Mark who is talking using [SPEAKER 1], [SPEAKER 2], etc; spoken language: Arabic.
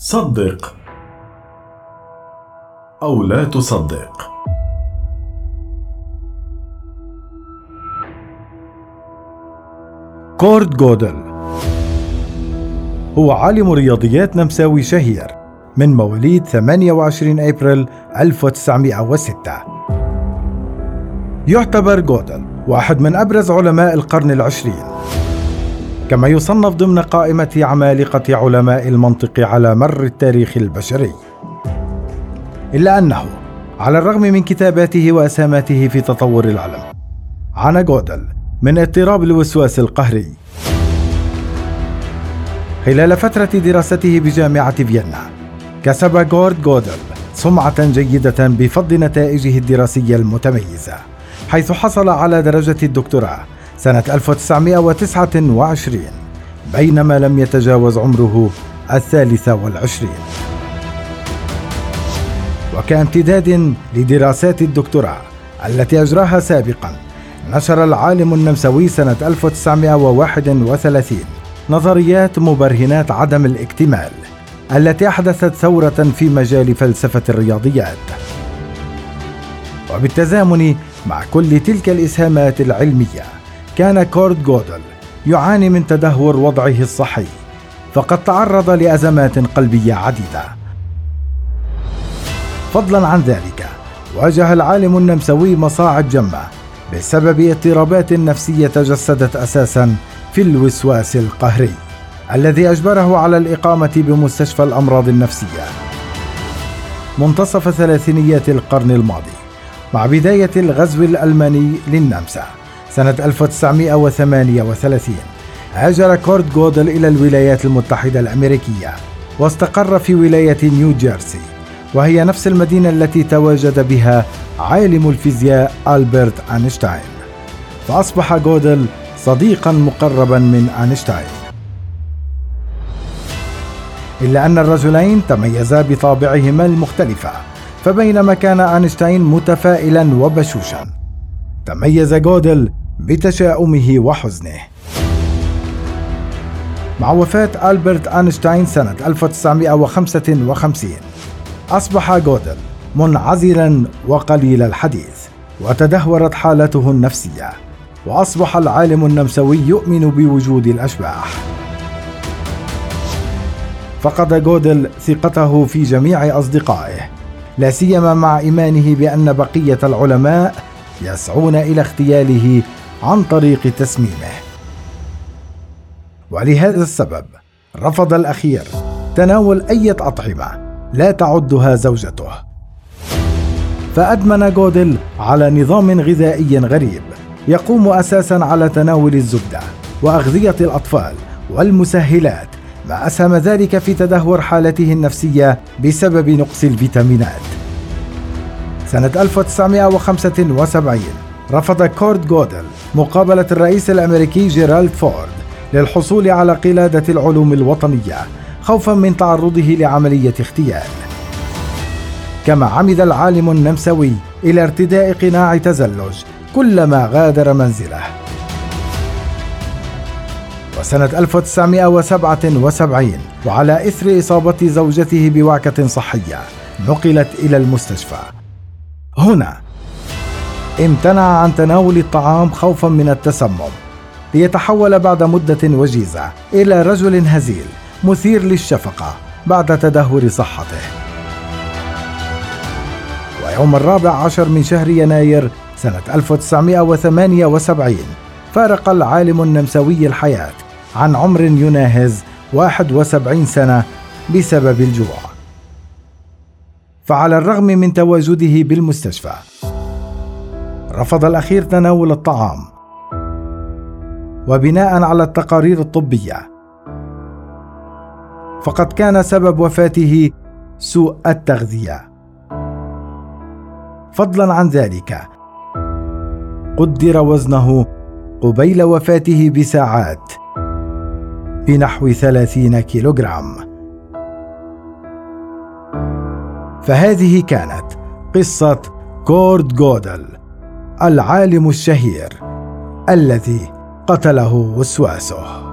[SPEAKER 1] صدق أو لا تصدق.
[SPEAKER 2] كورد جودل هو عالم رياضيات نمساوي شهير من مواليد 28 أبريل 1906 يعتبر جودل واحد من أبرز علماء القرن العشرين. كما يصنف ضمن قائمة عمالقة علماء المنطق على مر التاريخ البشري. إلا أنه على الرغم من كتاباته وأسهاماته في تطور العلم، عانى جودل من اضطراب الوسواس القهري. خلال فترة دراسته بجامعة فيينا، كسب جورد جودل سمعة جيدة بفضل نتائجه الدراسية المتميزة، حيث حصل على درجة الدكتوراه سنة 1929 بينما لم يتجاوز عمره الثالثة والعشرين. وكامتداد لدراسات الدكتوراه التي أجراها سابقا نشر العالم النمساوي سنة 1931 نظريات مبرهنات عدم الاكتمال التي أحدثت ثورة في مجال فلسفة الرياضيات. وبالتزامن مع كل تلك الإسهامات العلمية كان كورد جودل يعاني من تدهور وضعه الصحي فقد تعرض لأزمات قلبية عديدة. فضلا عن ذلك واجه العالم النمساوي مصاعب جمة بسبب اضطرابات نفسية تجسدت أساسا في الوسواس القهري الذي أجبره على الإقامة بمستشفى الأمراض النفسية. منتصف ثلاثينيات القرن الماضي مع بداية الغزو الألماني للنمسا. سنة 1938 هاجر كورت جودل إلى الولايات المتحدة الأمريكية واستقر في ولاية نيو جيرسي وهي نفس المدينة التي تواجد بها عالم الفيزياء ألبرت أينشتاين. فأصبح جودل صديقا مقربا من أينشتاين. إلا أن الرجلين تميزا بطابعهما المختلفة فبينما كان أينشتاين متفائلا وبشوشا. تميز جودل بتشاؤمه وحزنه. مع وفاة ألبرت أينشتاين سنة 1955 أصبح جودل منعزلا وقليل الحديث وتدهورت حالته النفسية وأصبح العالم النمساوي يؤمن بوجود الأشباح. فقد جودل ثقته في جميع أصدقائه لا سيما مع إيمانه بأن بقية العلماء يسعون إلى اغتياله عن طريق تسميمه. ولهذا السبب رفض الأخير تناول أي أطعمة لا تعدها زوجته. فأدمن جودل على نظام غذائي غريب يقوم أساسا على تناول الزبدة وأغذية الأطفال والمسهلات ما أسهم ذلك في تدهور حالته النفسية بسبب نقص الفيتامينات. سنة 1975 رفض كورت جودل مقابلة الرئيس الأمريكي جيرالد فورد للحصول على قلادة العلوم الوطنية خوفا من تعرضه لعملية اغتيال. كما عمد العالم النمساوي إلى ارتداء قناع تزلج كلما غادر منزله. وسنة 1977 وعلى إثر إصابة زوجته بوعكة صحية نقلت إلى المستشفى. هنا. امتنع عن تناول الطعام خوفا من التسمم. ليتحول بعد مدة وجيزة إلى رجل هزيل مثير للشفقة بعد تدهور صحته. ويوم الرابع عشر من شهر يناير سنة 1978 فارق العالم النمساوي الحياة عن عمر يناهز 71 سنة بسبب الجوع. فعلى الرغم من تواجده بالمستشفى رفض الأخير تناول الطعام. وبناء على التقارير الطبية فقد كان سبب وفاته سوء التغذية. فضلا عن ذلك قدر وزنه قبيل وفاته بساعات بنحو ثلاثين كيلوغرام. فهذه كانت قصة كورد جودل العالم الشهير الذي قتله وسواسه.